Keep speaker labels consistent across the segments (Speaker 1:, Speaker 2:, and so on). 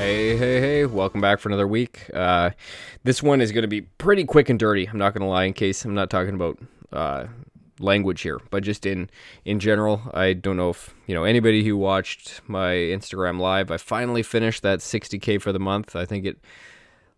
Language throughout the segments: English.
Speaker 1: Hey, hey, hey, welcome back for another week. Uh, this one is going to be pretty quick and dirty. I'm not going to lie, in case I'm not talking about uh, language here, but just in, in general. I don't know if, you know, anybody who watched my Instagram live, I finally finished that 60K for the month. I think it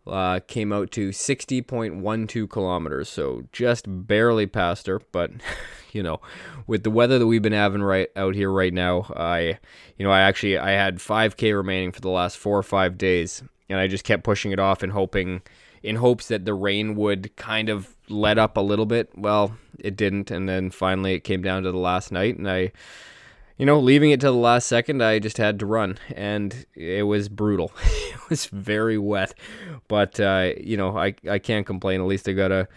Speaker 1: uh, came out to 60.12 kilometers, so just barely past her. But you know, with the weather that we've been having right out here right now, I, you know, I actually I had 5k remaining for the last four or five days, and I just kept pushing it off and hoping, in hopes that the rain would kind of let up a little bit. Well, it didn't, and then finally it came down to the last night, and I you know, leaving it to the last second, I just had to run, and it was brutal. it was very wet, but uh, you know, I I can't complain. At least I got a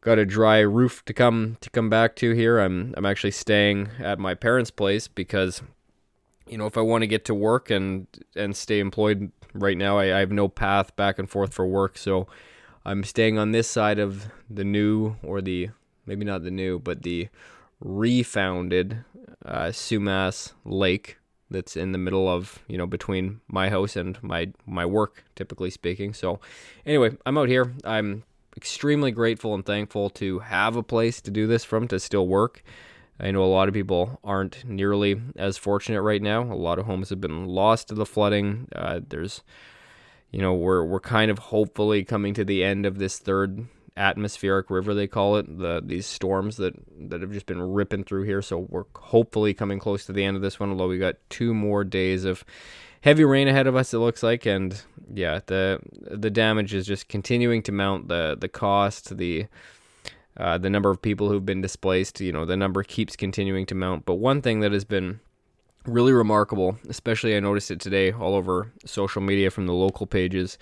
Speaker 1: got a dry roof to come to come back to here. I'm I'm actually staying at my parents' place because, you know, if I want to get to work and and stay employed right now, I, I have no path back and forth for work, so I'm staying on this side of the new or the maybe not the new, but the refounded uh, Sumas Lake that's in the middle of you know between my house and my my work typically speaking. So anyway i'm out here. I'm extremely grateful and thankful to have a place to do this from to still work. I know a lot of people aren't nearly as fortunate right now. A lot of homes have been lost to the flooding. Uh, there's you know we're we're kind of hopefully coming to the end of this third atmospheric river they call it the these storms that that have just been ripping through here. So we're hopefully coming close to the end of this one although we got two more days of heavy rain ahead of us it looks like. And yeah the the damage is just continuing to mount the the cost the uh, the number of people who've been displaced you know the number keeps continuing to mount. But one thing that has been really remarkable especially i noticed it today all over social media from the local pages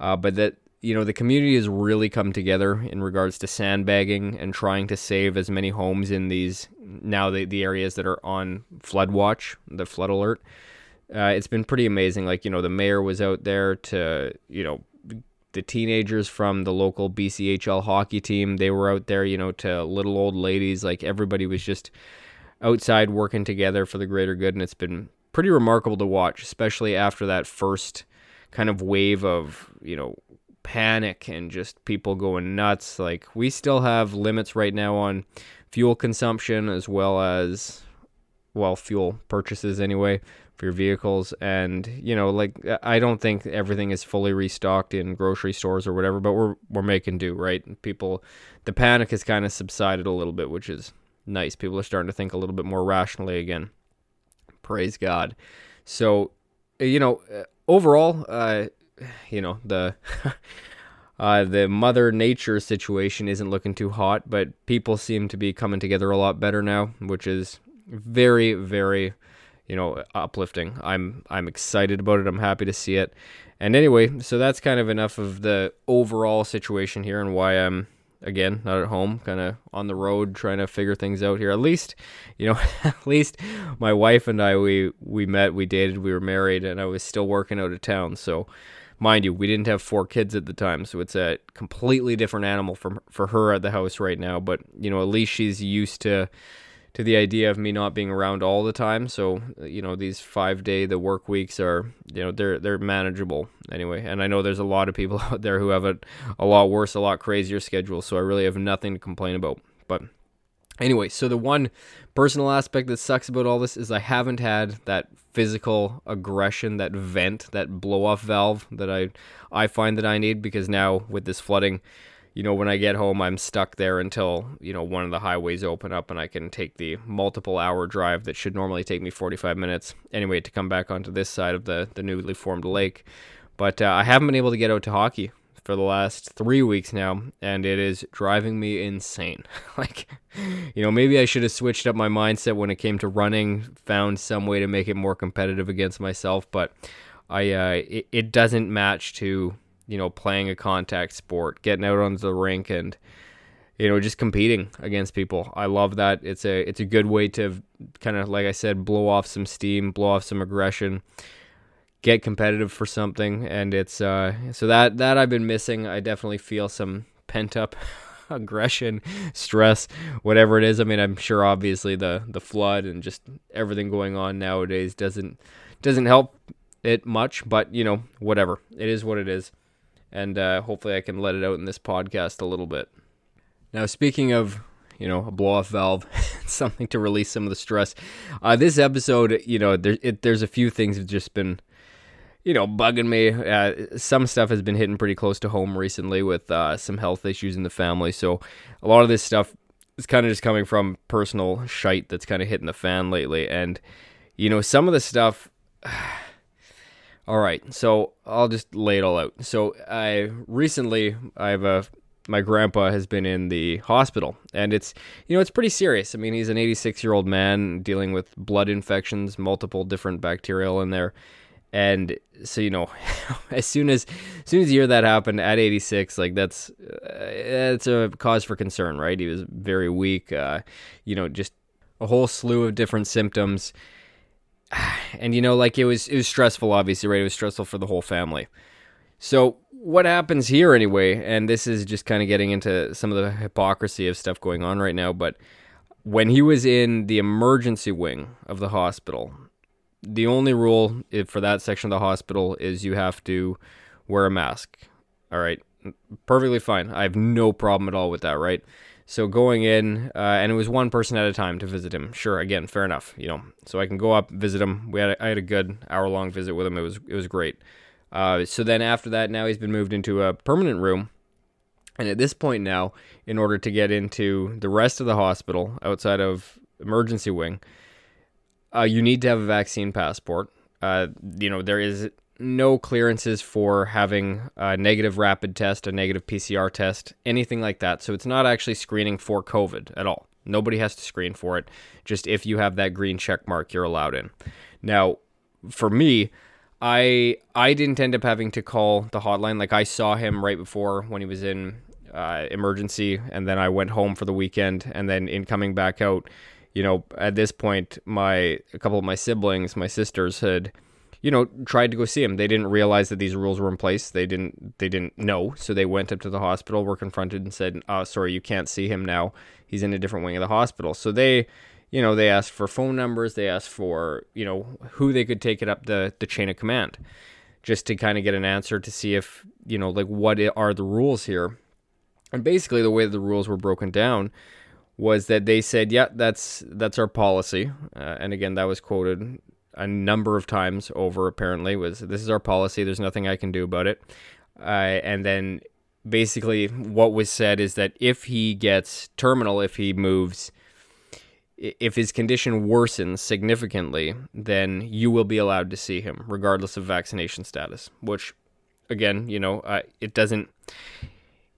Speaker 1: uh, but that you know, the community has really come together in regards to sandbagging and trying to save as many homes in these now the, the areas that are on flood watch, the flood alert. Uh, it's been pretty amazing. Like, you know, the mayor was out there to, you know, the teenagers from the local BCHL hockey team, they were out there, you know, to little old ladies. Like, everybody was just outside working together for the greater good. And it's been pretty remarkable to watch, especially after that first kind of wave of, you know, panic and just people going nuts. Like we still have limits right now on fuel consumption as well as well fuel purchases anyway for your vehicles. And you know like I don't think everything is fully restocked in grocery stores or whatever but we're we're making do right? People the panic has kind of subsided a little bit which is nice. People are starting to think a little bit more rationally again. Praise god. So you know overall uh you know the uh, the mother nature situation isn't looking too hot, but people seem to be coming together a lot better now, which is very very you know uplifting. I'm I'm excited about it. I'm happy to see it. And anyway, so that's kind of enough of the overall situation here and why I'm again not at home kind of on the road trying to figure things out here at least you know at least my wife and i we we met we dated we were married and i was still working out of town so mind you, we didn't have four kids at the time, so it's a completely different animal for for her at the house right now. But you know, at least she's used to to the idea of me not being around all the time. So you know, these five day the work weeks are you know they're they're manageable anyway. And I know there's a lot of people out there who have a a lot worse, a lot crazier schedule. So I really have nothing to complain about. But Anyway, so the one personal aspect that sucks about all this is I haven't had that physical aggression, that vent, that blow off valve that I I find that I need because now with this flooding, you know, when I get home, I'm stuck there until, you know, one of the highways open up and I can take the multiple hour drive that should normally take me 45 minutes anyway to come back onto this side of the, the newly formed lake. But uh, I haven't been able to get out to hockey for the last three weeks now, and it is driving me insane. like, you know, maybe I should have switched up my mindset when it came to running, found some way to make it more competitive against myself, but I uh, it, it doesn't match to you know playing a contact sport, getting out onto the rink and you know just competing against people. I love that. It's a it's a good way to kind of like I said, blow off some steam, blow off some aggression, get competitive for something, and it's uh, so that that I've been missing. I definitely feel some pent up aggression, stress, whatever it is. I mean, I'm sure obviously the the flood and just everything going on nowadays doesn't doesn't help it much, but you know, whatever. It is what it is. And uh, hopefully I can let it out in this podcast a little bit. Now, speaking of, you know, a blow off valve, something to release some of the stress. Uh, this episode, you know, there, it, there's a few things have just been you know, bugging me. Uh, some stuff has been hitting pretty close to home recently with uh, some health issues in the family. So a lot of this stuff is kind of just coming from personal shite that's kind of hitting the fan lately. And, you know, some of the stuff. all right, so I'll just lay it all out. So I recently, I have a my grandpa has been in the hospital and it's you know it's pretty serious i mean he's an 86 year old man dealing with blood infections multiple different bacterial in there and so you know as soon as as soon as you hear that happened at 86 like that's uh, it's a cause for concern right? He was very weak uh, you know just a whole slew of different symptoms. And you know like it was it was stressful obviously right? It was stressful for the whole family. So what happens here anyway and this is just kind of getting into some of the hypocrisy of stuff going on right now but when he was in the emergency wing of the hospital the only rule for that section of the hospital is you have to wear a mask. All right, perfectly fine. I have no problem at all with that, right? So going in, uh, and it was one person at a time to visit him. Sure, again, fair enough. You know, so I can go up visit him. We had a, I had a good hour long visit with him. It was it was great. Uh, so then after that, now he's been moved into a permanent room. And at this point now, in order to get into the rest of the hospital outside of emergency wing, uh, you need to have a vaccine passport. Uh, you know, there is no clearances for having a negative rapid test, a negative PCR test, anything like that. So it's not actually screening for COVID at all. Nobody has to screen for it. Just if you have that green check mark, you're allowed in. Now, for me, I I didn't end up having to call the hotline. Like I saw him right before when he was in uh, emergency, and then I went home for the weekend, and then in coming back out, you know, at this point, my a couple of my siblings, my sisters had, you know, tried to go see him. They didn't realize that these rules were in place. They didn't they didn't know, so they went up to the hospital, were confronted, and said, "Oh, sorry, you can't see him now. He's in a different wing of the hospital." So they, you know, they asked for phone numbers. They asked for, you know, who they could take it up the the chain of command, just to kind of get an answer to see if, you know, like what are the rules here. And basically, the way the rules were broken down was that they said, "Yeah, that's that's our policy," uh, and again, that was quoted a number of times over. Apparently, was this is our policy. There's nothing I can do about it. Uh, and then basically, what was said is that if he gets terminal, if he moves, if his condition worsens significantly, then you will be allowed to see him, regardless of vaccination status. Which, again, you know, uh, it doesn't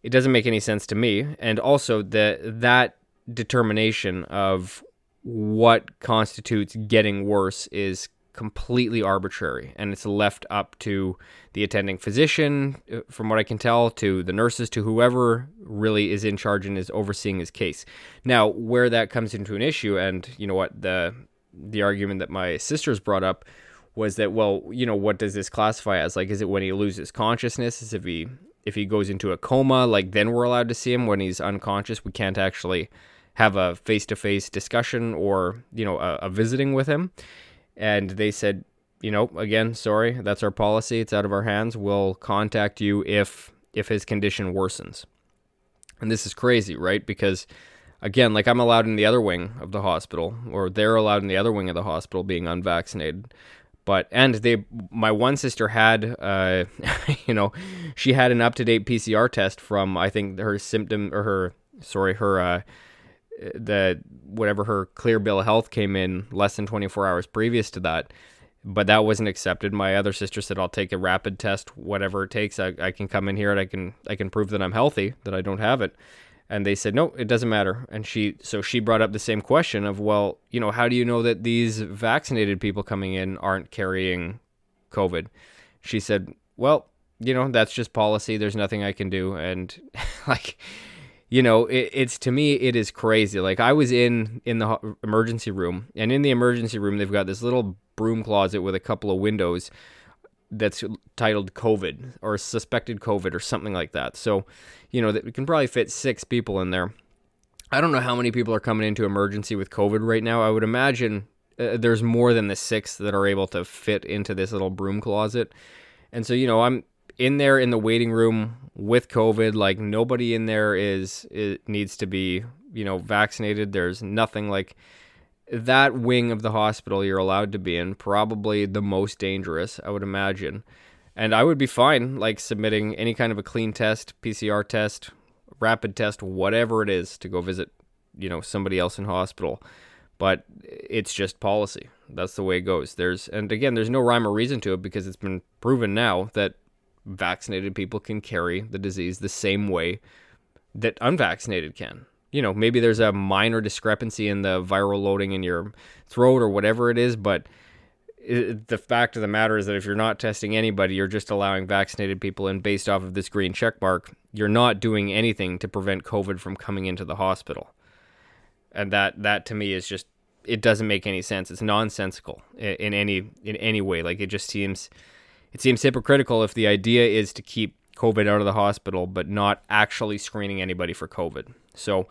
Speaker 1: it doesn't make any sense to me. And also that that determination of what constitutes getting worse is completely arbitrary and it's left up to the attending physician uh, from what i can tell to the nurses to whoever really is in charge and is overseeing his case. Now where that comes into an issue and you know what the the argument that my sisters brought up was that well you know what does this classify as? Like is it when he loses consciousness? Is if he if he goes into a coma like then we're allowed to see him? When he's unconscious we can't actually have a face-to-face discussion or you know a, a visiting with him. And they said you know again sorry that's our policy. It's out of our hands. We'll contact you if if his condition worsens. And this is crazy right? Because again like i'm allowed in the other wing of the hospital or they're allowed in the other wing of the hospital being unvaccinated. But and they my one sister had uh you know she had an up-to-date pcr test from i think her symptom or her sorry her uh the whatever her clear bill of health came in less than 24 hours previous to that but that wasn't accepted my other sister said i'll take a rapid test whatever it takes i, I can come in here and i can i can prove that i'm healthy that i don't have it and they said no it doesn't matter and she so she brought up the same question of well you know how do you know that these vaccinated people coming in aren't carrying COVID. She said, "Well, you know, that's just policy. There's nothing I can do." And like, you know, it, it's to me, it is crazy. Like I was in in the emergency room, and in the emergency room, they've got this little broom closet with a couple of windows that's titled COVID or suspected COVID or something like that. So, you know, that we can probably fit six people in there. I don't know how many people are coming into emergency with COVID right now. I would imagine uh, there's more than the six that are able to fit into this little broom closet. And so, you know, I'm in there in the waiting room with COVID. Like nobody in there is it needs to be, you know, vaccinated. There's nothing like that wing of the hospital you're allowed to be in, probably the most dangerous, I would imagine. And I would be fine, like submitting any kind of a clean test, PCR test, rapid test, whatever it is, to go visit, you know, somebody else in hospital. But it's just policy. That's the way it goes. There's, and again, there's no rhyme or reason to it because it's been proven now that vaccinated people can carry the disease the same way that unvaccinated can you know, maybe there's a minor discrepancy in the viral loading in your throat or whatever it is, but it, the fact of the matter is that if you're not testing anybody, you're just allowing vaccinated people in based off of this green check mark. You're not doing anything to prevent COVID from coming into the hospital. And that that to me is just it doesn't make any sense. It's nonsensical in, in any in any way. Like it just seems it seems hypocritical if the idea is to keep COVID out of the hospital, but not actually screening anybody for COVID. So,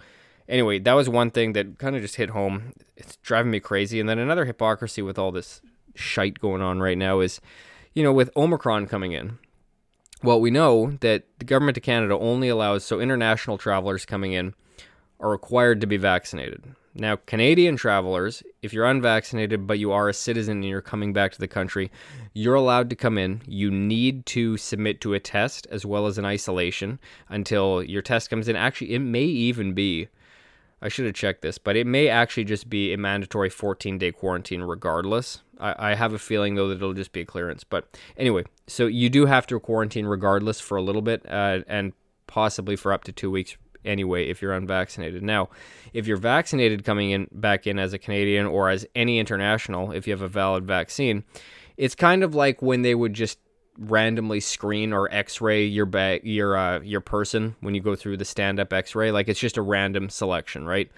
Speaker 1: anyway, that was one thing that kind of just hit home. It's driving me crazy. And then another hypocrisy with all this shite going on right now is, you know, with Omicron coming in. Well, we know that the government of Canada only allows so international travelers coming in are required to be vaccinated. Now, Canadian travelers, if you're unvaccinated but you are a citizen and you're coming back to the country, you're allowed to come in. You need to submit to a test as well as an isolation until your test comes in. Actually, it may even be, I should have checked this, but it may actually just be a mandatory 14 day quarantine regardless. I, I have a feeling though that it'll just be a clearance. But anyway, so you do have to quarantine regardless for a little bit uh, and possibly for up to two weeks anyway if you're unvaccinated. Now, if you're vaccinated coming in back in as a Canadian or as any international, if you have a valid vaccine, it's kind of like when they would just randomly screen or x-ray your ba- your uh, your person when you go through the stand-up x-ray like it's just a random selection right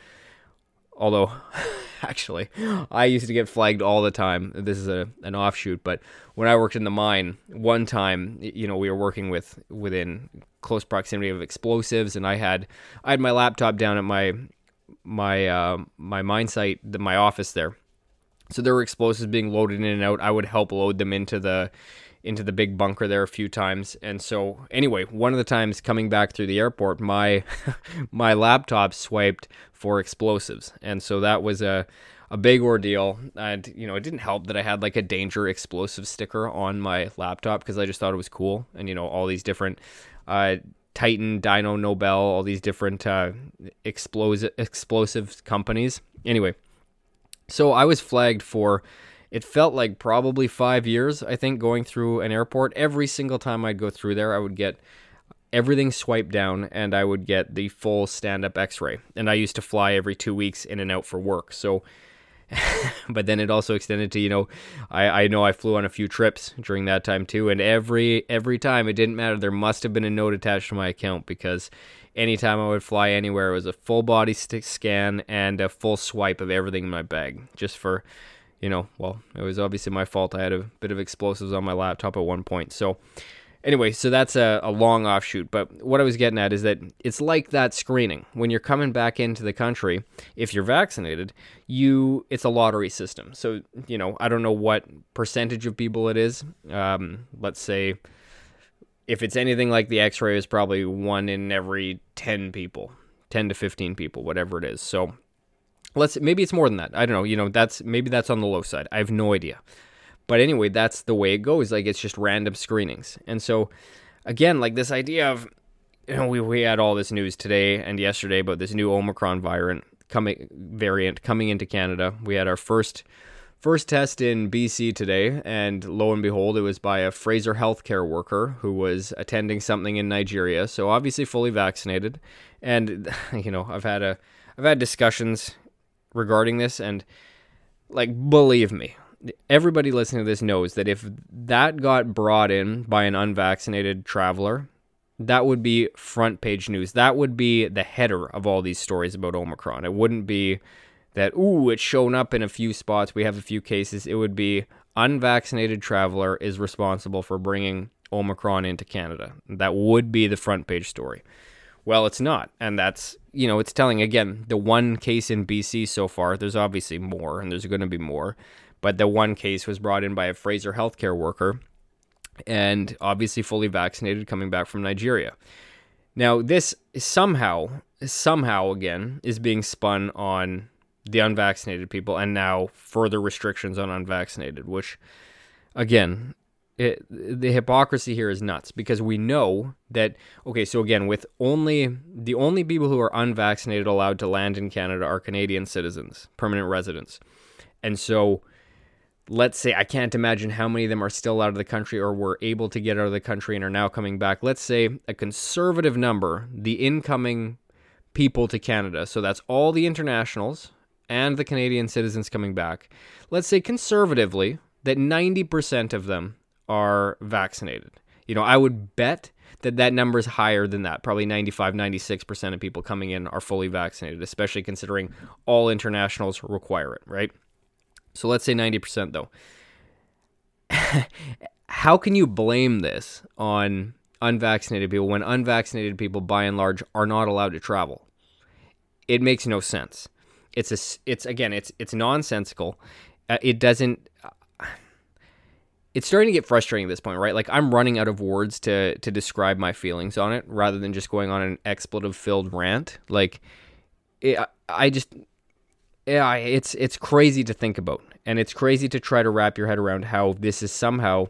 Speaker 1: although actually i used to get flagged all the time this is a, an offshoot but when i worked in the mine one time you know we were working with within close proximity of explosives, and I had I had my laptop down at my my uh, my mine site, the, my office there. So there were explosives being loaded in and out. I would help load them into the into the big bunker there a few times. And so anyway, one of the times coming back through the airport, my my laptop swiped for explosives. And so that was a a big ordeal. And you know, it didn't help that I had like a danger explosive sticker on my laptop because I just thought it was cool. And you know, all these different uh, Titan, Dyno, Nobel, all these different uh, explosive explosive companies. Anyway, so I was flagged for. It felt like probably five years. I think going through an airport every single time I'd go through there, I would get everything swiped down and I would get the full stand up x ray. And I used to fly every two weeks in and out for work. So but then it also extended to you know I, I know I flew on a few trips during that time too and every every time it didn't matter there must have been a note attached to my account because anytime I would fly anywhere it was a full body stick scan and a full swipe of everything in my bag just for you know well it was obviously my fault I had a bit of explosives on my laptop at one point so Anyway, so that's a, a long offshoot. But what I was getting at is that it's like that screening. When you're coming back into the country, if you're vaccinated, you it's a lottery system. So, you know, I don't know what percentage of people it is. Um, let's say if it's anything like the x ray, is probably one in every 10 people, 10 to 15 people, whatever it is. So let's maybe it's more than that. I don't know. You know, that's maybe that's on the low side. I have no idea. But anyway, that's the way it goes. Like it's just random screenings. And so again, like this idea of you know, we, we had all this news today and yesterday about this new Omicron variant coming variant coming into Canada. We had our first first test in BC today, and lo and behold, it was by a Fraser healthcare worker who was attending something in Nigeria. So obviously fully vaccinated. And you know, I've had a I've had discussions regarding this, and like believe me, everybody listening to this knows that if that got brought in by an unvaccinated traveler, that would be front page news. That would be the header of all these stories about Omicron. It wouldn't be that, ooh, it's shown up in a few spots. We have a few cases. It would be unvaccinated traveler is responsible for bringing Omicron into Canada. That would be the front page story. Well, it's not. And that's, you know, it's telling again, the one case in BC so far, there's obviously more and there's going to be more, but the one case was brought in by a Fraser healthcare worker and obviously fully vaccinated coming back from Nigeria. Now, this somehow, somehow again, is being spun on the unvaccinated people and now further restrictions on unvaccinated, which, again, it, the hypocrisy here is nuts because we know that okay so again with only the only people who are unvaccinated allowed to land in Canada are Canadian citizens permanent residents. And so let's say I can't imagine how many of them are still out of the country or were able to get out of the country and are now coming back. Let's say a conservative number the incoming people to Canada. So that's all the internationals and the Canadian citizens coming back. Let's say conservatively that 90% of them are vaccinated. You know, I would bet that that number is higher than that. Probably 95, 96% of people coming in are fully vaccinated, especially considering all internationals require it, right? So let's say 90% though. How can you blame this on unvaccinated people when unvaccinated people by and large are not allowed to travel? It makes no sense. It's a it's again, it's it's nonsensical. Uh, it doesn't it's starting to get frustrating at this point, right? Like I'm running out of words to to describe my feelings on it, rather than just going on an expletive filled rant. Like, it, I just, yeah, it's it's crazy to think about, and it's crazy to try to wrap your head around how this is somehow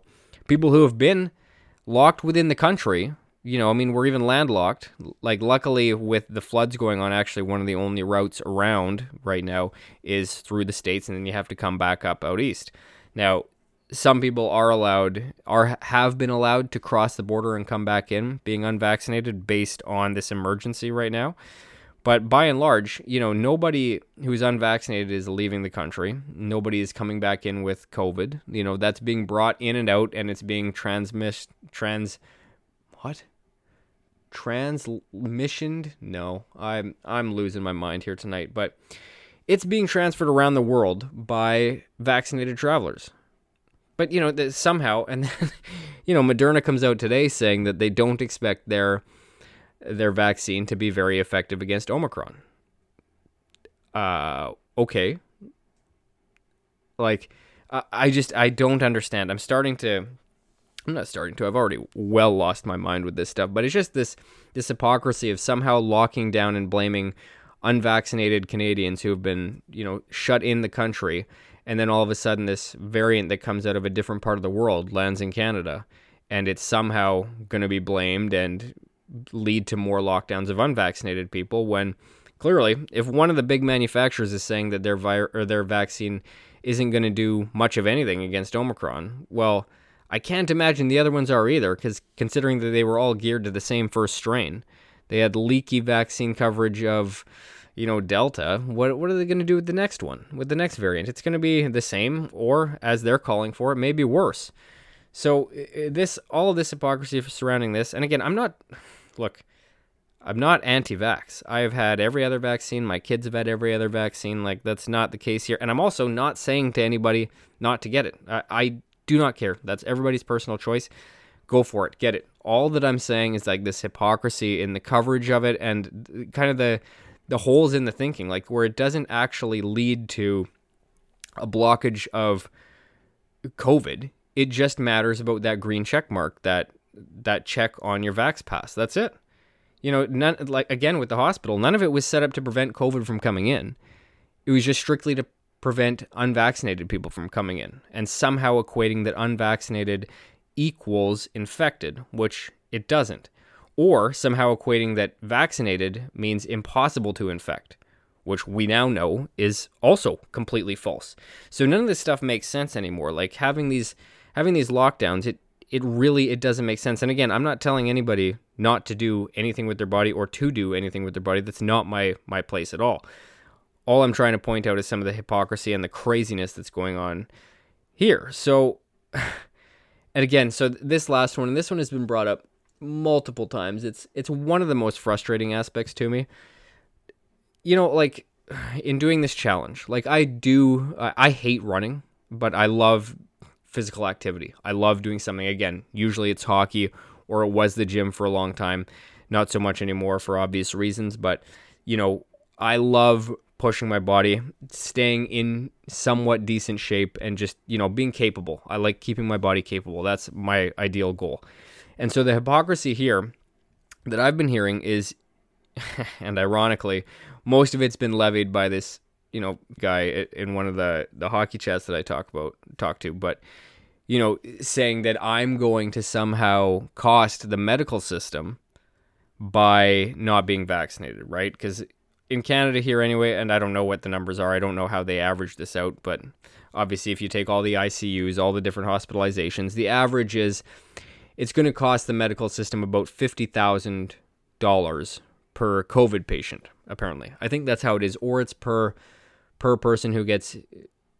Speaker 1: people who have been locked within the country. You know, I mean, we're even landlocked. Like, luckily, with the floods going on, actually, one of the only routes around right now is through the states, and then you have to come back up out east. Now, some people are allowed are have been allowed to cross the border and come back in being unvaccinated based on this emergency right now. But by and large you know nobody who's unvaccinated is leaving the country. Nobody is coming back in with covid. You know that's being brought in and out and it's being transmit trans what? Transmissioned? No i'm i'm losing my mind here tonight but it's being transferred around the world by vaccinated travelers but you know, somehow, and then, you know, Moderna comes out today saying that they don't expect their their vaccine to be very effective against Omicron. Uh, okay. Like, I just I don't understand. I'm starting to. I'm not starting to. I've already well lost my mind with this stuff. But it's just this this hypocrisy of somehow locking down and blaming unvaccinated Canadians who have been you know shut in the country and then all of a sudden this variant that comes out of a different part of the world lands in Canada and it's somehow going to be blamed and lead to more lockdowns of unvaccinated people when clearly if one of the big manufacturers is saying that their vi- or their vaccine isn't going to do much of anything against Omicron well I can't imagine the other ones are either cuz considering that they were all geared to the same first strain they had leaky vaccine coverage of you know, Delta, what what are they going to do with the next one, with the next variant? It's going to be the same, or as they're calling for it, may be worse. So this, all of this hypocrisy surrounding this, and again, I'm not, look, I'm not anti-vax. I've had every other vaccine. My kids have had every other vaccine. Like that's not the case here. And I'm also not saying to anybody not to get it. I, I do not care. That's everybody's personal choice. Go for it. Get it. All that I'm saying is like this hypocrisy in the coverage of it and kind of the the holes in the thinking, like where it doesn't actually lead to a blockage of COVID. It just matters about that green check mark, that that check on your Vax Pass. That's it. You know, none like again with the hospital, none of it was set up to prevent COVID from coming in. It was just strictly to prevent unvaccinated people from coming in, and somehow equating that unvaccinated equals infected, which it doesn't or somehow equating that vaccinated means impossible to infect, which we now know is also completely false. So none of this stuff makes sense anymore. Like having these having these lockdowns, it it really it doesn't make sense. And again, I'm not telling anybody not to do anything with their body or to do anything with their body. That's not my my place at all. All I'm trying to point out is some of the hypocrisy and the craziness that's going on here. So, and again, so this last one, and this one has been brought up multiple times. It's it's one of the most frustrating aspects to me. You know, like in doing this challenge, like I do, I, I hate running, but I love physical activity. I love doing something. Again, usually it's hockey, or it was the gym for a long time. Not so much anymore for obvious reasons, but you know, I love pushing my body, staying in somewhat decent shape, and just, you know, being capable. I like keeping my body capable. That's my ideal goal. And so the hypocrisy here that I've been hearing is, and ironically, most of it's been levied by this, you know, guy in one of the, the hockey chats that I talk about, talk to, but, you know, saying that I'm going to somehow cost the medical system by not being vaccinated, right? Because in Canada here anyway, and I don't know what the numbers are. I don't know how they average this out, but obviously, if you take all the ICUs, all the different hospitalizations, the average is it's going to cost the medical system about fifty thousand dollars per COVID patient. Apparently, I think that's how it is, or it's per per person who gets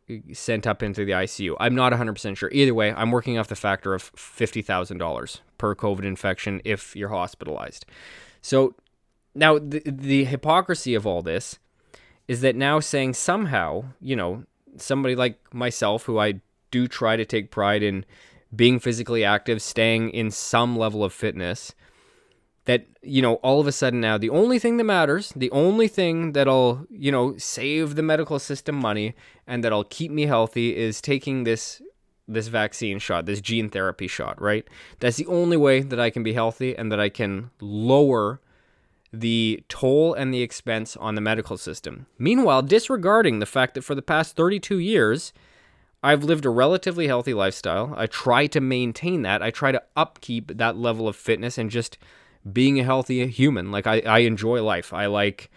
Speaker 1: uh, sent up into the ICU. I'm not 100% sure. Either way, I'm working off the factor of $50,000 per COVID infection if you're hospitalized. So now, the, the hypocrisy of all this is that now saying somehow, you know, somebody like myself, who I do try to take pride in being physically active, staying in some level of fitness, that, you know, all of a sudden now the only thing that matters, the only thing that'll, you know, save the medical system money and that'll keep me healthy is taking this this vaccine shot, this gene therapy shot, right? That's the only way that I can be healthy and that I can lower the toll and the expense on the medical system. Meanwhile, disregarding the fact that for the past 32 years, I've lived a relatively healthy lifestyle. I try to maintain that. I try to upkeep that level of fitness and just being a healthy human. Like, I, I enjoy life. I like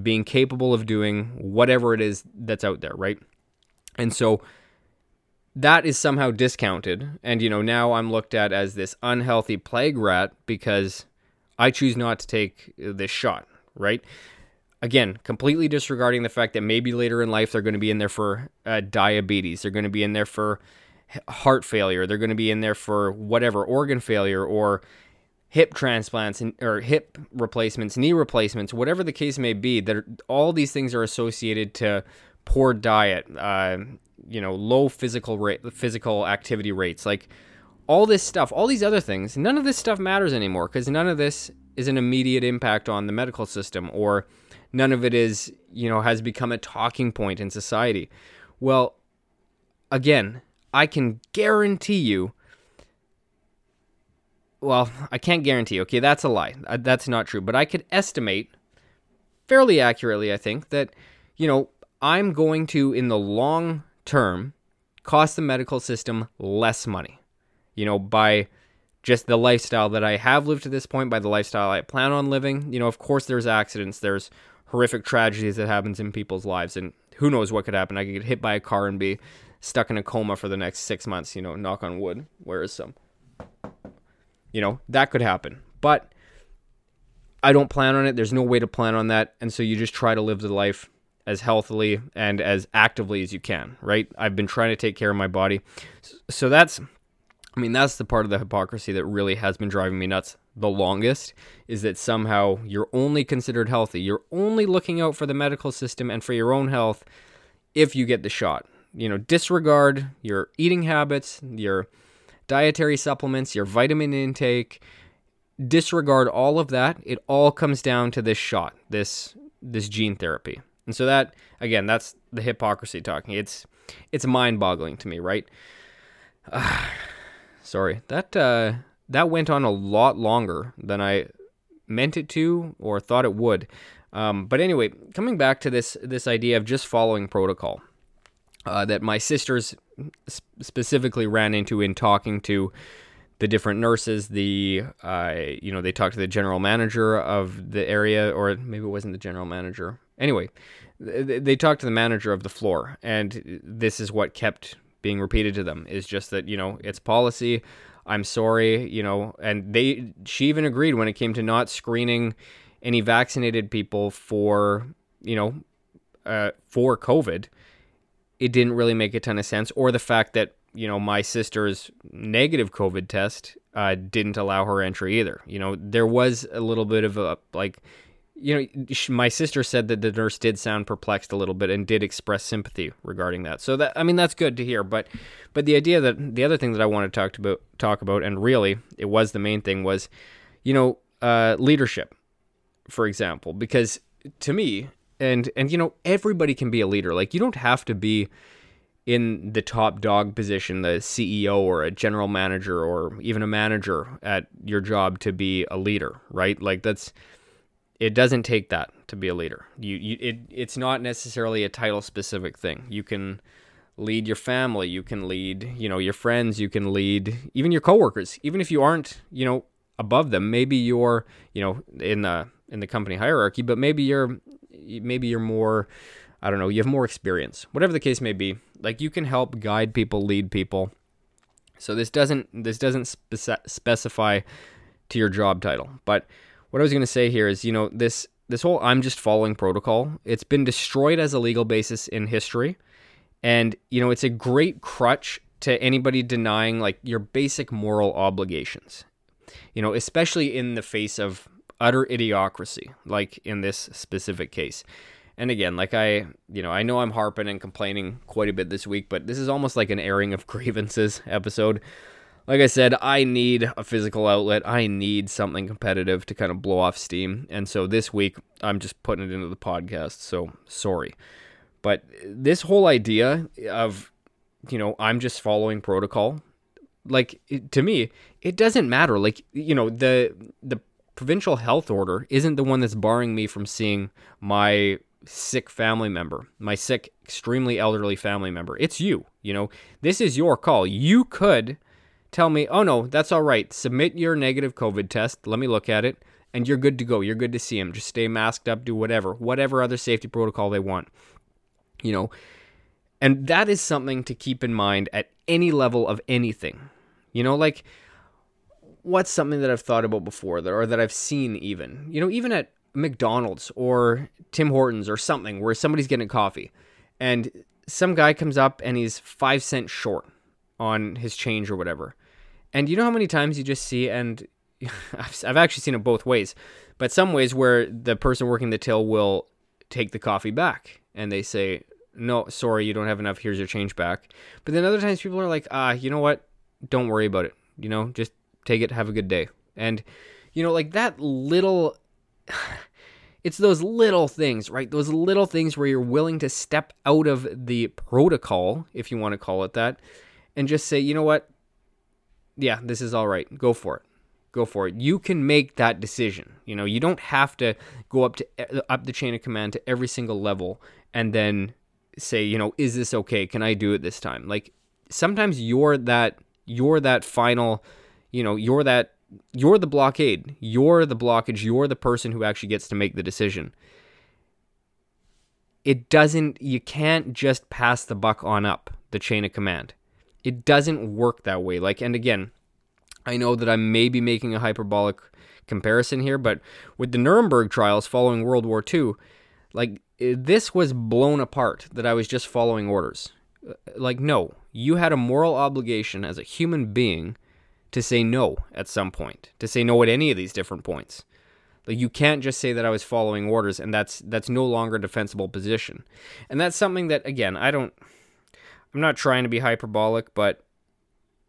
Speaker 1: being capable of doing whatever it is that's out there, right? And so that is somehow discounted. And, you know, now I'm looked at as this unhealthy plague rat because I choose not to take this shot, right? Again, completely disregarding the fact that maybe later in life they're going to be in there for uh, diabetes, they're going to be in there for heart failure, they're going to be in there for whatever organ failure or hip transplants and, or hip replacements, knee replacements, whatever the case may be. That all these things are associated to poor diet, uh, you know, low physical rate, physical activity rates, like all this stuff, all these other things, none of this stuff matters anymore because none of this is an immediate impact on the medical system or none of it is, you know, has become a talking point in society. Well, again, I can guarantee you. Well, I can't guarantee. Okay, that's a lie. Uh, that's not true. But I could estimate fairly accurately, I think, that, you know, I'm going to, in the long term, cost the medical system less money you know, by just the lifestyle that I have lived to this point, by the lifestyle I plan on living. You know, of course, there's accidents, there's horrific tragedies that happens in people's lives, and who knows what could happen. I could get hit by a car and be stuck in a coma for the next six months. You know, knock on wood. Where is some? You know, that could happen, but I don't plan on it. There's no way to plan on that, and so you just try to live the life as healthily and as actively as you can. Right? I've been trying to take care of my body, so that's I mean, that's the part of the hypocrisy that really has been driving me nuts the longest is that somehow you're only considered healthy. You're only looking out for the medical system and for your own health if you get the shot. You know, disregard your eating habits, your dietary supplements, your vitamin intake, disregard all of that. It all comes down to this shot, this this gene therapy. And so that again, that's the hypocrisy talking. It's it's mind-boggling to me, right? Uh, sorry. That uh, that went on a lot longer than I meant it to or thought it would. Um, but anyway, coming back to this this idea of just following protocol uh, that my sisters specifically ran into in talking to the different nurses. The uh, you know they talked to the general manager of the area, or maybe it wasn't the general manager. Anyway, they, they talked to the manager of the floor, and this is what kept being repeated to them. Is just that you know it's policy. I'm sorry you know and they she even agreed when it came to not screening any vaccinated people for you know uh, for covid. It didn't really make a ton of sense or the fact that you know, my sister's negative COVID test uh, didn't allow her entry either. You know, there was a little bit of a like, you know, my sister said that the nurse did sound perplexed a little bit and did express sympathy regarding that. So that I mean that's good to hear. But but the idea that the other thing that I want to talk about talk about and really it was the main thing was, you know, uh, leadership, for example, because to me and and you know everybody can be a leader. Like you don't have to be in the top dog position, the CEO or a general manager or even a manager at your job to be a leader, right? Like that's it doesn't take that to be a leader. You, you it it's not necessarily a title specific thing. You can lead your family, you can lead, you know, your friends, you can lead even your coworkers. Even if you aren't, you know, above them, maybe you're, you know, in the in the company hierarchy, but maybe you're maybe you're more I don't know, you have more experience. Whatever the case may be, like you can help guide people, lead people. So this doesn't this doesn't spec- specify to your job title. But what I was going to say here is, you know, this this whole I'm just following protocol, it's been destroyed as a legal basis in history. And, you know, it's a great crutch to anybody denying like your basic moral obligations. You know, especially in the face of utter idiocracy, like in this specific case and again, like I, you know, I know I'm harping and complaining quite a bit this week, but this is almost like an airing of grievances episode. Like I said, I need a physical outlet. I need something competitive to kind of blow off steam. And so this week, I'm just putting it into the podcast. So sorry. But this whole idea of, you know, I'm just following protocol, like to me, it doesn't matter. Like, you know, the, the, provincial health order isn't the one that's barring me from seeing my sick family member, my sick, extremely elderly family member. It's you. You know, this is your call. You could tell me, oh no, that's all right. Submit your negative COVID test. Let me look at it. And you're good to go. You're good to see him. Just stay masked up, do whatever, whatever other safety protocol they want. You know, and that is something to keep in mind at any level of anything. You know, like what's something that I've thought about before that, or that I've seen even, you know, even at McDonald's or Tim Hortons or something where somebody's getting coffee and some guy comes up and he's five cents short on his change or whatever. And you know how many times you just see, and I've actually seen it both ways, but some ways where the person working the till will take the coffee back and they say, no, sorry, you don't have enough. Here's your change back. But then other times people are like, ah, you know what? Don't worry about it. You know, just take it. Have a good day. And, you know, like that little it's those little things, right? Those little things where you're willing to step out of the protocol, if you want to call it that, and just say, you know what? Yeah, this is all right. Go for it. Go for it. You can make that decision. You know, you don't have to go up to up the chain of command to every single level and then say, you know, is this okay? Can I do it this time? Like sometimes you're that you're that final, you know, you're that you're the blockade. You're the blockage. You're the person who actually gets to make the decision. It doesn't, you can't just pass the buck on up the chain of command. It doesn't work that way. Like, and again, I know that I may be making a hyperbolic comparison here, but with the Nuremberg trials following World War II, like, this was blown apart that I was just following orders. Uh, like, no, you had a moral obligation as a human being to say no at some point, to say no at any of these different points. Like you can't just say that I was following orders and that's that's no longer a defensible position. And that's something that again, I don't I'm not trying to be hyperbolic, but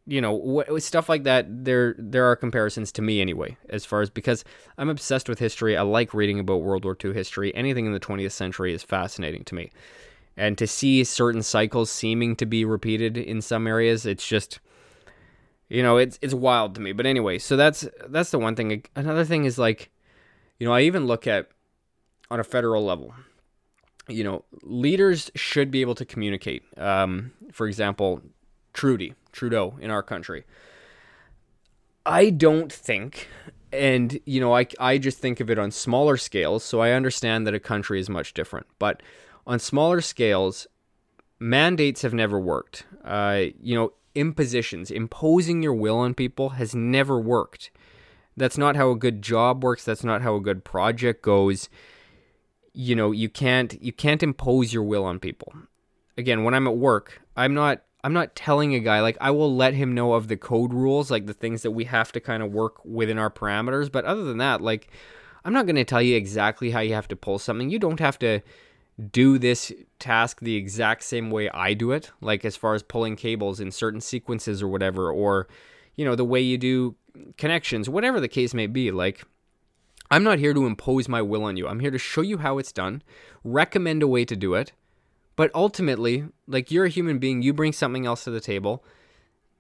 Speaker 1: you know, what, stuff like that there there are comparisons to me anyway, as far as because I'm obsessed with history. I like reading about World War II history. Anything in the 20th century is fascinating to me. And to see certain cycles seeming to be repeated in some areas, it's just you know, it's it's wild to me. But anyway, so that's that's the one thing. Another thing is like, you know, I even look at on a federal level. You know, leaders should be able to communicate. Um, for example, Trudy, Trudeau in our country. I don't think, and you know, I I just think of it on smaller scales. So I understand that a country is much different, but on smaller scales, mandates have never worked. Uh, you know, impositions, imposing your will on people has never worked. That's not how a good job works. That's not how a good project goes. You know, you can't you can't impose your will on people. Again, when I'm at work, I'm not I'm not telling a guy like I will let him know of the code rules, like the things that we have to kind of work within our parameters. But other than that, like I'm not going to tell you exactly how you have to pull something. You don't have to do this task the exact same way I do it, like as far as pulling cables in certain sequences or whatever, or you know, the way you do connections, whatever the case may be. Like, I'm not here to impose my will on you. I'm here to show you how it's done, recommend a way to do it. But ultimately, like, you're a human being, you bring something else to the table,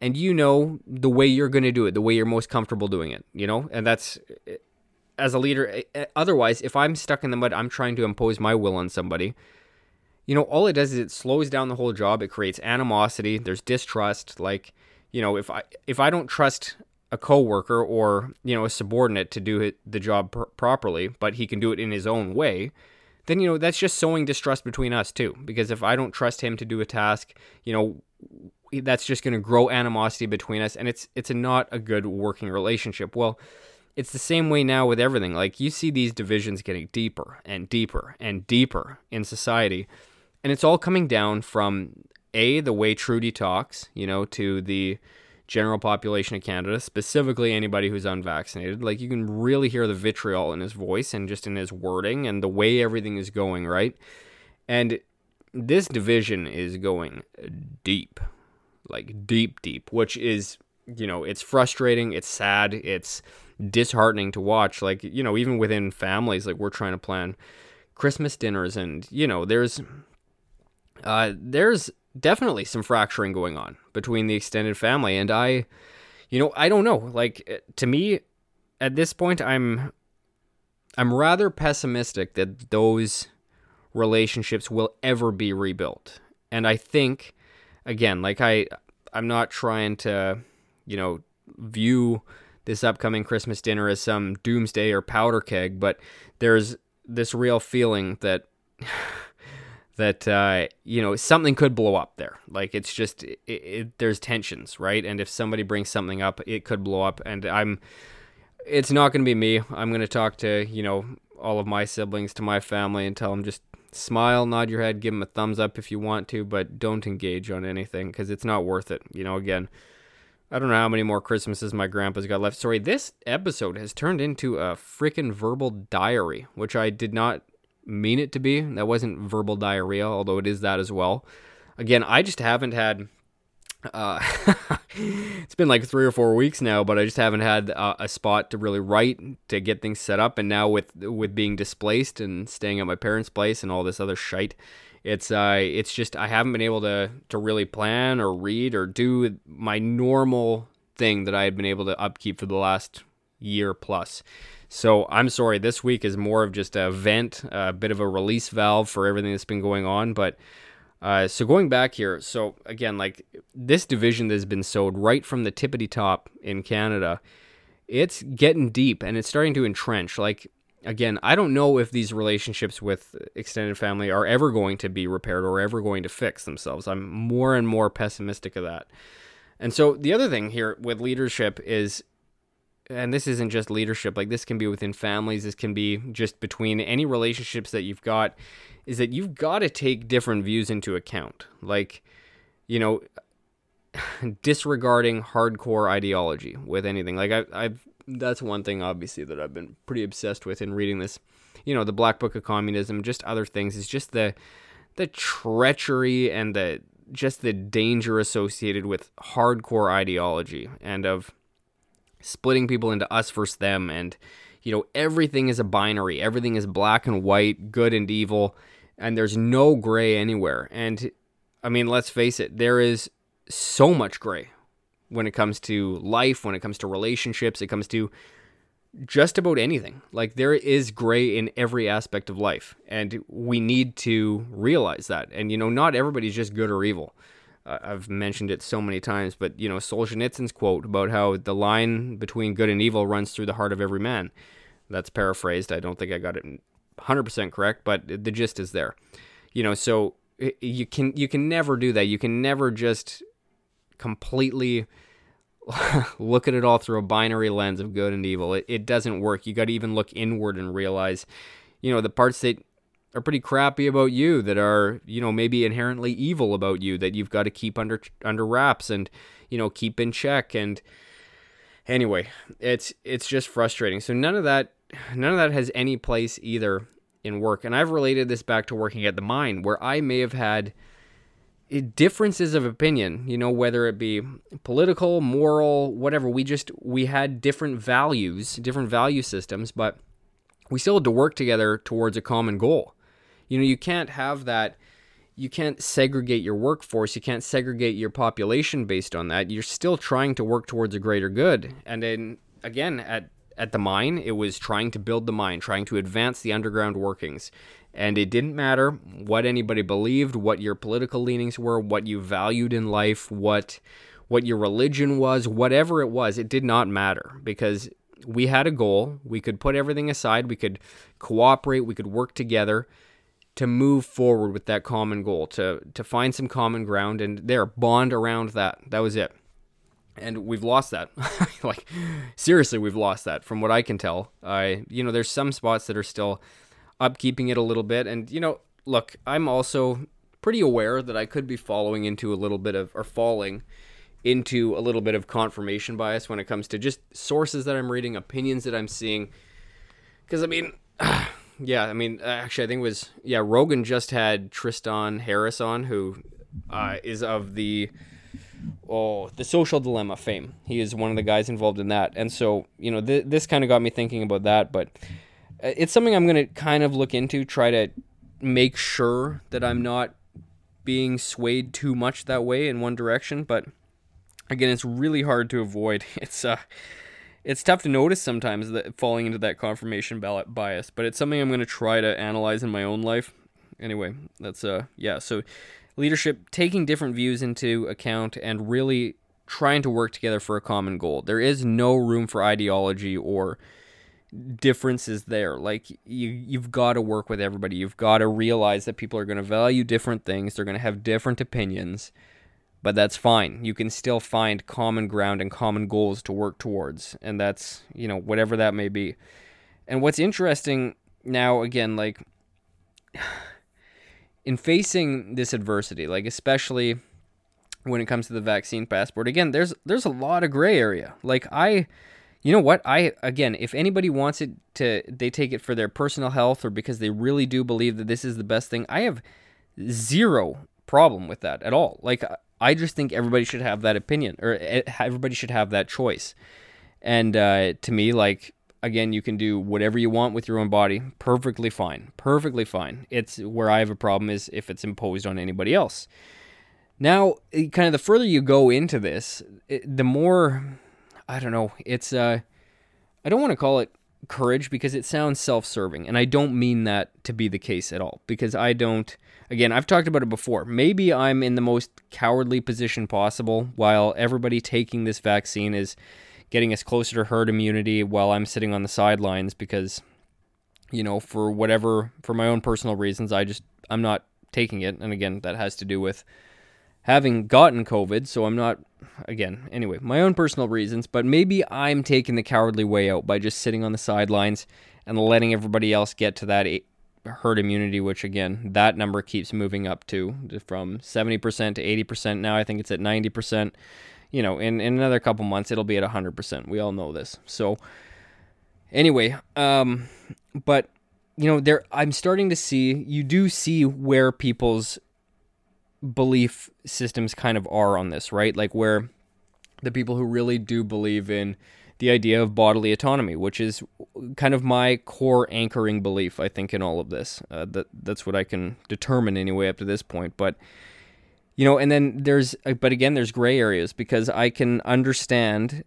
Speaker 1: and you know the way you're going to do it, the way you're most comfortable doing it, you know? And that's as a leader. Eh, eh, otherwise, if I'm stuck in the mud, I'm trying to impose my will on somebody. You know, all it does is it slows down the whole job. It creates animosity. There's distrust. Like, you know, if I if I don't trust a coworker or you know a subordinate to do the job pr- properly, but he can do it in his own way, then you know that's just sowing distrust between us too. Because if I don't trust him to do a task, you know that's just going to grow animosity between us, and it's it's a not a good working relationship. Well, it's the same way now with everything. Like you see these divisions getting deeper and deeper and deeper in society, and it's all coming down from a the way Trudeau talks, you know, to the general population of Canada, specifically anybody who's unvaccinated. Like you can really hear the vitriol in his voice and just in his wording and the way everything is going, right? And this division is going deep. Like deep deep, which is, you know, it's frustrating, it's sad, it's disheartening to watch. Like, you know, even within families, like we're trying to plan Christmas dinners and, you know, there's uh there's definitely some fracturing going on between the extended family and I you know, I don't know. Like eh, to me at this point I'm I'm rather pessimistic that those relationships will ever be rebuilt. And I think again, like I I'm not trying to, you know, view this upcoming Christmas dinner as some doomsday or powder keg, but there's this real feeling that that uh, you know something could blow up there. Like it's just it, it, there's tensions, right? And if somebody brings something up, it could blow up. And I'm, it's not going to be me. I'm going to talk to you know all of my siblings, to my family, and tell them just smile, nod your head, give them a thumbs up if you want to, but don't engage on anything because it's not worth it. You know, again. I don't know how many more Christmases my grandpa's got left. Sorry, this episode has turned into a freaking verbal diary, which I did not mean it to be. That wasn't verbal diarrhea, although it is that as well. Again, I just haven't had. Uh, it's been like three or four weeks now, but I just haven't had uh, a spot to really write to get things set up. And now with with being displaced and staying at my parents' place and all this other shite, it's uh, it's just I haven't been able to to really plan or read or do my normal thing that I had been able to upkeep for the last year plus. So I'm sorry, this week is more of just a vent, a bit of a release valve for everything that's been going on. But uh, so going back here, so again, like this division that has been sowed right from the tippity top in Canada, it's getting deep and it's starting to entrench. Like again, I don't know if these relationships with extended family are ever going to be repaired or ever going to fix themselves. I'm more and more pessimistic of that. And so the other thing here with leadership is and this isn't just leadership like this can be within families this can be just between any relationships that you've got is that you've got to take different views into account. Like you know disregarding hardcore ideology with anything. Like I, i've that's one thing obviously that i've been pretty obsessed with in reading this. You know the black book of communism just other things. Is just the the treachery and the just the danger associated with hardcore ideology and of splitting people into us versus them. And you know everything is a binary. Everything is black and white good and evil and there's no gray anywhere. And i mean let's face it there is so much gray when it comes to life when it comes to relationships it comes to just about anything. Like there is gray in every aspect of life and we need to realize that. And you know not everybody's just good or evil I've mentioned it so many times, but you know Solzhenitsyn's quote about how the line between good and evil runs through the heart of every man. That's paraphrased. I don't think I got it 100% correct, but the gist is there. You know, so you can you can never do that. You can never just completely look at it all through a binary lens of good and evil. It, it doesn't work. You got to even look inward and realize, you know, the parts that are pretty crappy about you that are you know maybe inherently evil about you that you've got to keep under under wraps and you know keep in check. And anyway it's it's just frustrating. So none of that none of that has any place either in work. And i've related this back to working at the mine where i may have had eh, differences of opinion you know whether it be political moral whatever. We just we had different values different value systems but we still had to work together towards a common goal you know you can't have that you can't segregate your workforce you can't segregate your population based on that. You're still trying to work towards a greater good. And then again at at the mine it was trying to build the mine trying to advance the underground workings. And it didn't matter what anybody believed, what your political leanings were, what you valued in life, what what your religion was, whatever it was, it did not matter. Because we had a goal. We could put everything aside, we could cooperate, we could work together to move forward with that common goal, to to find some common ground and there bond around that. That was it. And we've lost that. like seriously, we've lost that from what I can tell. I you know, there's some spots that are still upkeeping it a little bit. And, you know, look, I'm also pretty aware that I could be following into a little bit of, or falling into a little bit of confirmation bias when it comes to just sources that I'm reading, opinions that I'm seeing. Because, I mean, yeah, I mean, actually, I think it was, yeah, Rogan just had Tristan Harris on, who uh, is of the oh the social dilemma fame he is one of the guys involved in that and so you know th- this kind of got me thinking about that but uh, it's something I'm going to kind of look into, try to make sure that I'm not being swayed too much that way in one direction. But again, it's really hard to avoid. It's uh, it's tough to notice sometimes that falling into that confirmation ballot bias. But it's something I'm going to try to analyze in my own life. Anyway, that's uh, yeah. So leadership taking different views into account and really trying to work together for a common goal. There is no room for ideology or differences there. Like you you've got to work with everybody. You've got to realize that people are going to value different things. They're going to have different opinions. But that's fine. You can still find common ground and common goals to work towards. And that's, you know, whatever that may be. And what's interesting now again like in facing this adversity, like especially when it comes to the vaccine passport, again, there's there's a lot of gray area. Like I you know what i again if anybody wants it to they take it for their personal health or because they really do believe that this is the best thing i have zero problem with that at all like i just think everybody should have that opinion or eh, everybody should have that choice. And uh, to me like again you can do whatever you want with your own body. Perfectly fine. Perfectly fine. It's where i have a problem is if it's imposed on anybody else. Now eh, kind of the further you go into this it, the more I don't know. It's uh, I don't want to call it courage because it sounds self-serving, and I don't mean that to be the case at all. Because I don't. Again, I've talked about it before. Maybe I'm in the most cowardly position possible, while everybody taking this vaccine is getting us closer to herd immunity, while I'm sitting on the sidelines because, you know, for whatever, for my own personal reasons, I just I'm not taking it. And again, that has to do with having gotten COVID, so I'm not, again, anyway, my own personal reasons, but maybe I'm taking the cowardly way out by just sitting on the sidelines and letting everybody else get to that herd immunity, which again, that number keeps moving up to from 70% to 80%. Now I think it's at 90%. You know, in, in another couple months, it'll be at 100%. We all know this. So, anyway, um, but you know, there I'm starting to see you do see where people's belief systems kind of are on this, right? Like where the people who really do believe in the idea of bodily autonomy, which is kind of my core anchoring belief, I think, in all of this. Uh, that that's what I can determine anyway up to this point. But you know, and then there's, uh, but again, there's gray areas because I can understand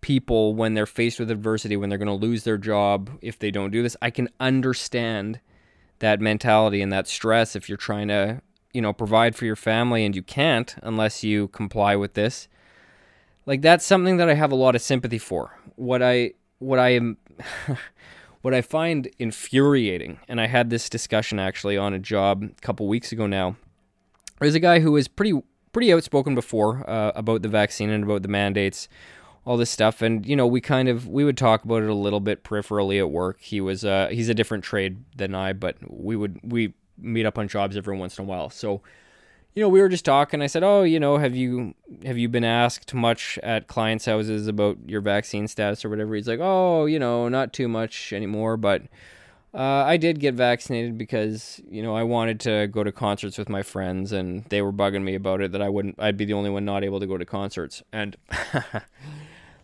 Speaker 1: people when they're faced with adversity, when they're going to lose their job if they don't do this. I can understand that mentality and that stress if you're trying to you know, provide for your family and you can't unless you comply with this. Like that's something that I have a lot of sympathy for. What I what I am what I find infuriating, and I had this discussion actually on a job a couple weeks ago now. There's a guy who was pretty pretty outspoken before uh, about the vaccine and about the mandates all this stuff and you know we kind of we would talk about it a little bit peripherally at work he was uh he's a different trade than i but we would we meet up on jobs every once in a while. So you know we were just talking. I said oh you know have you have you been asked much at clients houses about your vaccine status or whatever? He's like oh you know not too much anymore but uh, I did get vaccinated because you know I wanted to go to concerts with my friends, and they were bugging me about it that I wouldn't. I'd be the only one not able to go to concerts, and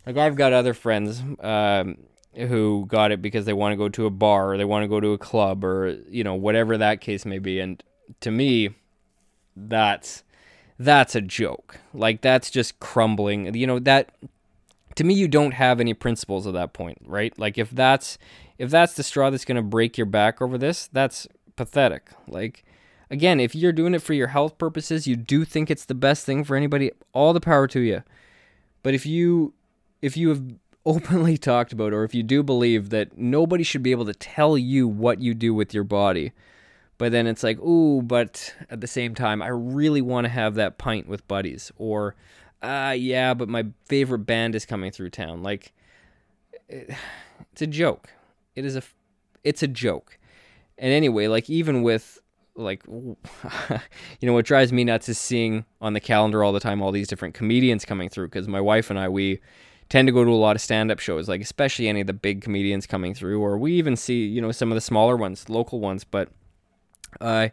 Speaker 1: like I've got other friends um, who got it because they want to go to a bar or they want to go to a club or you know whatever that case may be. And to me, that's that's a joke. Like that's just crumbling. You know that to me you don't have any principles at that point, right? Like if that's if that's the straw that's going to break your back over this, that's pathetic. Like again, if you're doing it for your health purposes, you do think it's the best thing for anybody, all the power to you. But if you if you have openly talked about, or if you do believe that nobody should be able to tell you what you do with your body, but then it's like, ooh, but at the same time, I really want to have that pint with buddies, or, ah, uh, yeah, but my favorite band is coming through town. Like, it's a joke. It is a, it's a joke. And anyway, like even with like you know what drives me nuts is seeing on the calendar all the time all these different comedians coming through because my wife and I we tend to go to a lot of stand-up shows like especially any of the big comedians coming through or we even see you know some of the smaller ones local ones but uh,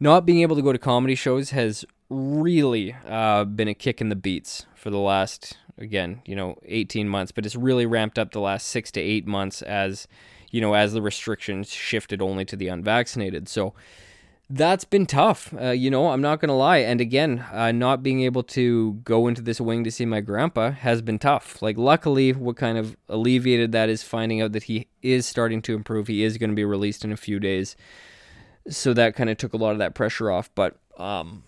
Speaker 1: not being able to go to comedy shows has really uh, been a kick in the beats for the last again you know 18 months but it's really ramped up the last six to eight months as you know as the restrictions shifted only to the unvaccinated. So that's been tough. Uh, you know, I'm not going to lie. And again, uh, not being able to go into this wing to see my grandpa has been tough. Like, luckily, what kind of alleviated that is finding out that he is starting to improve. He is going to be released in a few days. So that kind of took a lot of that pressure off. But, um,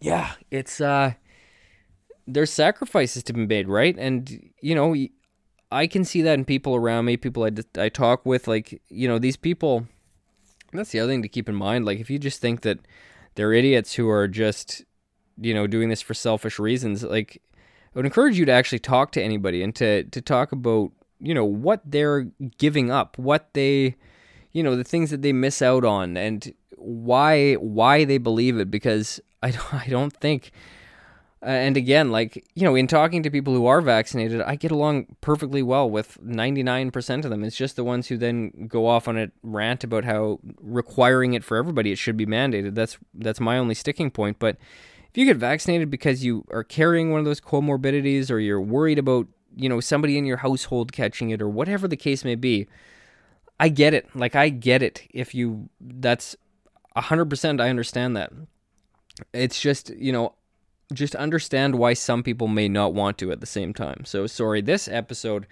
Speaker 1: yeah, it's, uh, there's sacrifices to be made, right? And, you know, I can see that in people around me, people I, I talk with. Like, you know, these people that's the other thing to keep in mind. Like, if you just think that they're idiots who are just, you know, doing this for selfish reasons, like, I would encourage you to actually talk to anybody and to, to talk about, you know, what they're giving up, what they, you know, the things that they miss out on and why, why they believe it. Because I don't, I don't think uh, and again, like, you know, in talking to people who are vaccinated, I get along perfectly well with 99% of them. It's just the ones who then go off on a rant about how requiring it for everybody, it should be mandated. That's that's my only sticking point, but if you get vaccinated because you are carrying one of those comorbidities or you're worried about, you know, somebody in your household catching it or whatever the case may be, I get it. Like I get it if you that's 100% I understand that. It's just, you know, just understand why some people may not want to at the same time. So, sorry, this episode,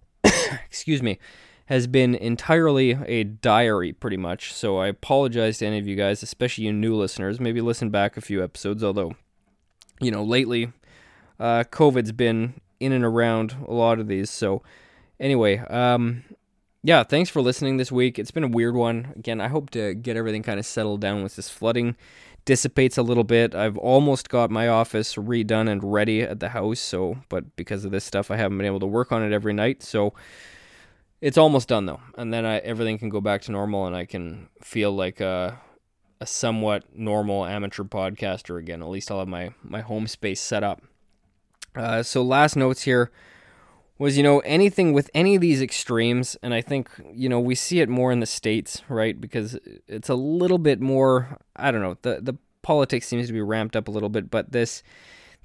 Speaker 1: excuse me, has been entirely a diary pretty much. So, I apologize to any of you guys, especially you new listeners. Maybe listen back a few episodes, although, you know, lately, uh, COVID's been in and around a lot of these. So, anyway, um, yeah, thanks for listening this week. It's been a weird one. Again, I hope to get everything kind of settled down with this flooding dissipates a little bit. I've almost got my office redone and ready at the house, so but because of this stuff, I haven't been able to work on it every night. So it's almost done though, and then I, everything can go back to normal, and I can feel like a, a somewhat normal amateur podcaster again. At least I'll have my my home space set up. Uh, so last notes here was you know anything with any of these extremes and i think you know we see it more in the states right? Because it's a little bit more i don't know the the politics seems to be ramped up a little bit but this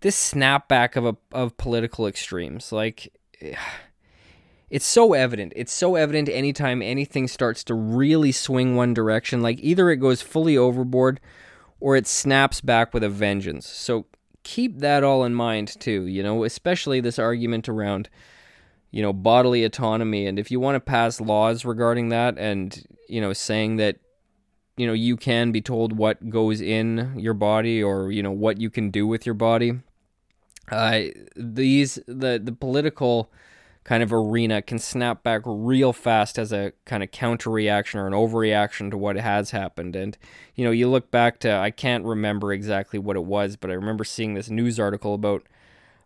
Speaker 1: this snapback of a, of political extremes like it's so evident. It's so evident anytime anything starts to really swing one direction like either it goes fully overboard or it snaps back with a vengeance. So keep that all in mind too you know especially this argument around you know, bodily autonomy. And if you want to pass laws regarding that and, you know, saying that, you know, you can be told what goes in your body or, you know, what you can do with your body, uh, these, the, the political kind of arena can snap back real fast as a kind of counter reaction or an overreaction to what has happened. And, you know, you look back to, I can't remember exactly what it was, but I remember seeing this news article about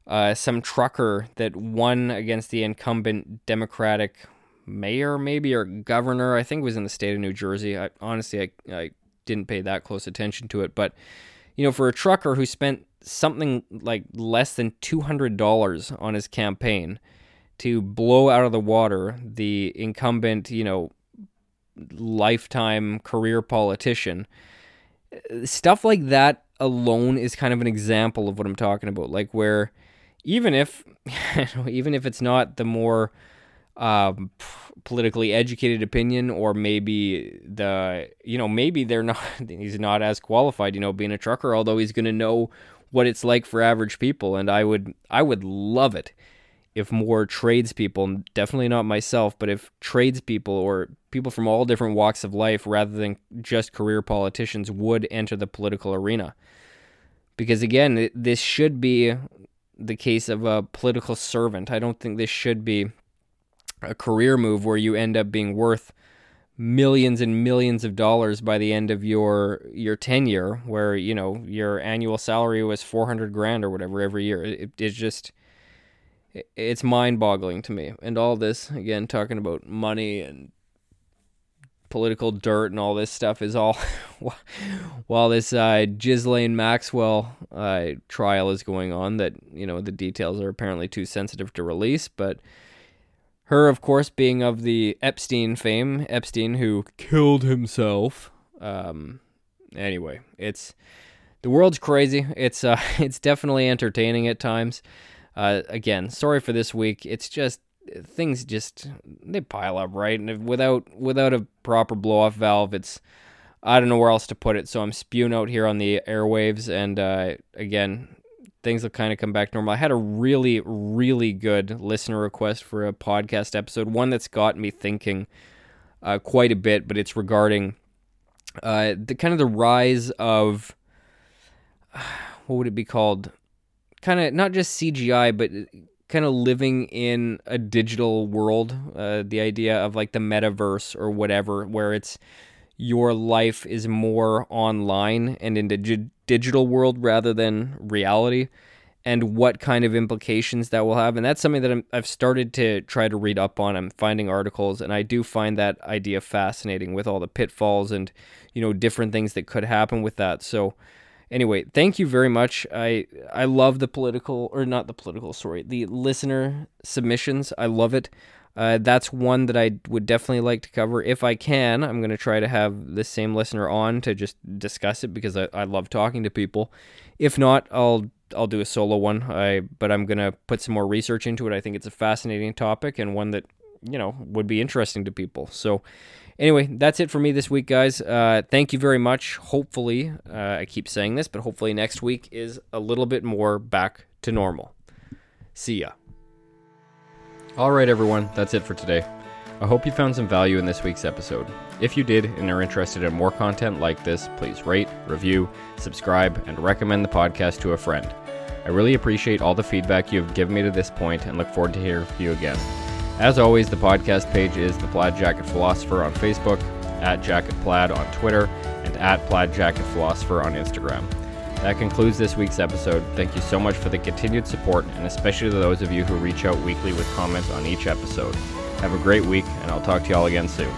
Speaker 1: uh, some trucker that won against the incumbent Democratic mayor, maybe, or governor. I think it was in the state of New Jersey. I, honestly, I, I didn't pay that close attention to it. But, you know, for a trucker who spent something like less than $200 on his campaign to blow out of the water the incumbent, you know, lifetime career politician, stuff like that alone is kind of an example of what I'm talking about. Like, where even if, even if it's not the more um, politically educated opinion, or maybe the you know maybe they're not he's not as qualified, you know, being a trucker, although he's going to know what it's like for average people, and I would I would love it if more tradespeople, definitely not myself, but if tradespeople or people from all different walks of life, rather than just career politicians, would enter the political arena. Because again, this should be the case of a political servant. I don't think this should be a career move where you end up being worth millions and millions of dollars by the end of your your tenure where you know your annual salary was 400 grand or whatever every year it, it's just it's mind-boggling to me and all this again talking about money and political dirt and all this stuff is all while this uh, Ghislaine Maxwell uh, trial is going on that you know the details are apparently too sensitive to release but her, of course, being of the Epstein fame, Epstein who killed himself. Um, anyway, it's the world's crazy. It's uh, it's definitely entertaining at times. Uh, again, sorry for this week. It's just things just they pile up, right? And without without a proper blow off valve, it's I don't know where else to put it. So I'm spewing out here on the airwaves, and uh, again, things will kind of come back normal. I had a really, really good listener request for a podcast episode, one that's got me thinking uh, quite a bit, but it's regarding uh, the kind of the rise of what would it be called? Kind of not just CGI, but kind of living in a digital world. Uh, the idea of like the metaverse or whatever, where it's your life is more online and in the digital world rather than reality and what kind of implications that will have and that's something that i have started to try to read up on i'm finding articles and i do find that idea fascinating with all the pitfalls and you know different things that could happen with that so anyway thank you very much i i love the political or not the political sorry the listener submissions i love it uh, that's one that I would definitely like to cover. If I can, I'm going to try to have the same listener on to just discuss it because I, I love talking to people. If not, I'll I'll do a solo one. I but I'm going to put some more research into it. I think it's a fascinating topic and one that you know would be interesting to people. So anyway, that's it for me this week, guys. Uh, thank you very much. Hopefully, uh, I keep saying this, but hopefully next week is a little bit more back to normal. See ya. Alright, everyone, that's it for today. I hope you found some value in this week's episode. If you did and are interested in more content like this, please rate, review, subscribe, and recommend the podcast to a friend. I really appreciate all the feedback you have given me to this point and look forward to hearing from you again. As always, the podcast page is The Plaid Jacket Philosopher on Facebook, at Jacket Plaid on Twitter, and at Plaid Jacket Philosopher on Instagram. That concludes this week's episode. Thank you so much for the continued support, and especially to those of you who reach out weekly with comments on each episode. Have a great week, and I'll talk to you all again soon.